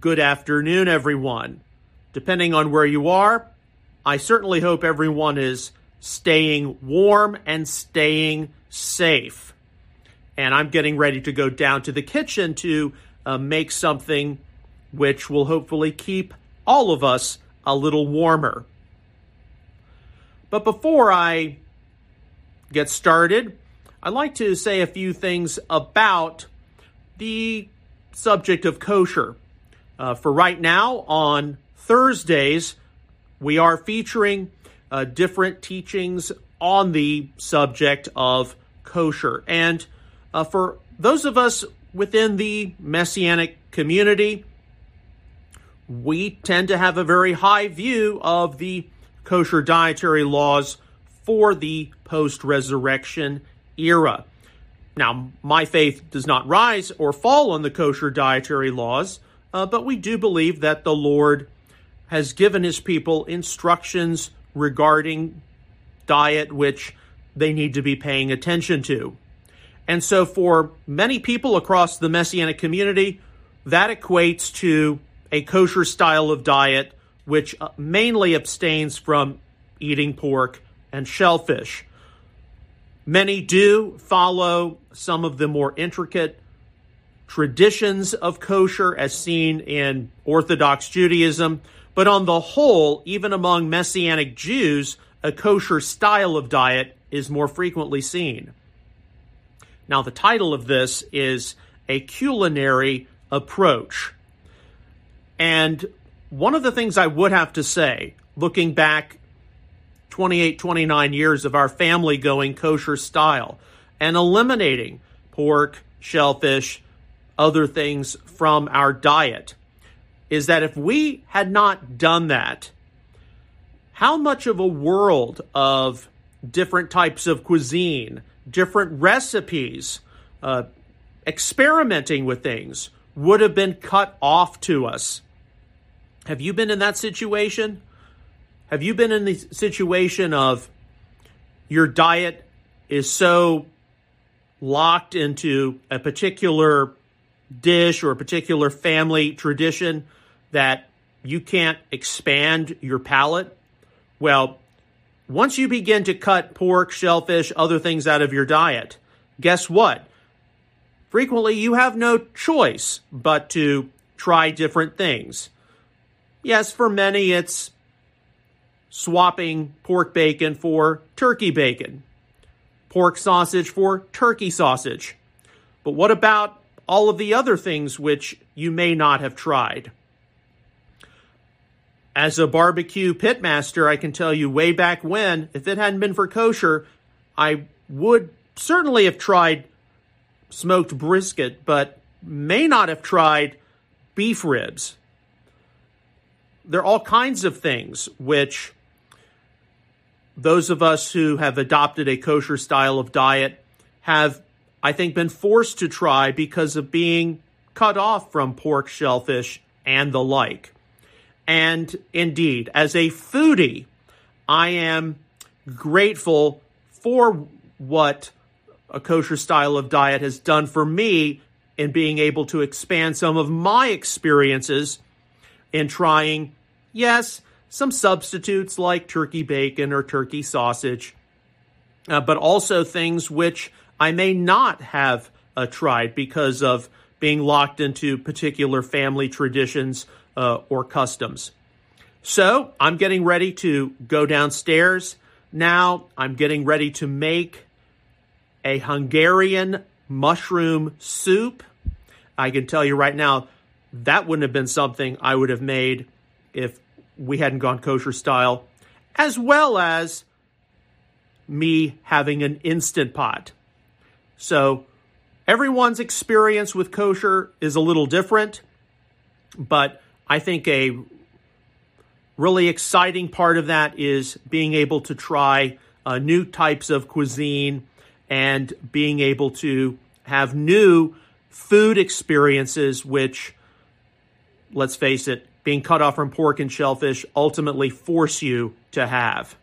good afternoon, everyone. Depending on where you are, I certainly hope everyone is staying warm and staying safe. And I'm getting ready to go down to the kitchen to uh, make something which will hopefully keep all of us a little warmer. But before I get started, I'd like to say a few things about the subject of kosher. Uh, for right now, on Thursdays, we are featuring uh, different teachings on the subject of kosher. And uh, for those of us within the Messianic community, we tend to have a very high view of the kosher dietary laws for the post resurrection era. Now, my faith does not rise or fall on the kosher dietary laws, uh, but we do believe that the Lord has given his people instructions regarding diet which they need to be paying attention to. And so, for many people across the Messianic community, that equates to a kosher style of diet which uh, mainly abstains from eating pork and shellfish. Many do follow some of the more intricate traditions of kosher as seen in Orthodox Judaism, but on the whole, even among Messianic Jews, a kosher style of diet is more frequently seen. Now, the title of this is A Culinary Approach. And one of the things I would have to say, looking back 28, 29 years of our family going kosher style and eliminating pork, shellfish, other things from our diet, is that if we had not done that, how much of a world of different types of cuisine, different recipes, uh, experimenting with things would have been cut off to us. Have you been in that situation? Have you been in the situation of your diet is so locked into a particular dish or a particular family tradition that you can't expand your palate? Well, once you begin to cut pork, shellfish, other things out of your diet, guess what? Frequently, you have no choice but to try different things. Yes, for many, it's swapping pork bacon for turkey bacon, pork sausage for turkey sausage. But what about all of the other things which you may not have tried? As a barbecue pitmaster, I can tell you way back when, if it hadn't been for kosher, I would certainly have tried smoked brisket, but may not have tried beef ribs. There are all kinds of things which those of us who have adopted a kosher style of diet have, I think, been forced to try because of being cut off from pork, shellfish, and the like. And indeed, as a foodie, I am grateful for what a kosher style of diet has done for me in being able to expand some of my experiences in trying, yes, some substitutes like turkey bacon or turkey sausage, uh, but also things which I may not have uh, tried because of being locked into particular family traditions uh, or customs. So I'm getting ready to go downstairs. Now I'm getting ready to make a Hungarian mushroom soup. I can tell you right now, that wouldn't have been something I would have made if we hadn't gone kosher style, as well as me having an instant pot. So everyone's experience with kosher is a little different, but I think a really exciting part of that is being able to try uh, new types of cuisine and being able to have new food experiences, which, let's face it, being cut off from pork and shellfish ultimately force you to have.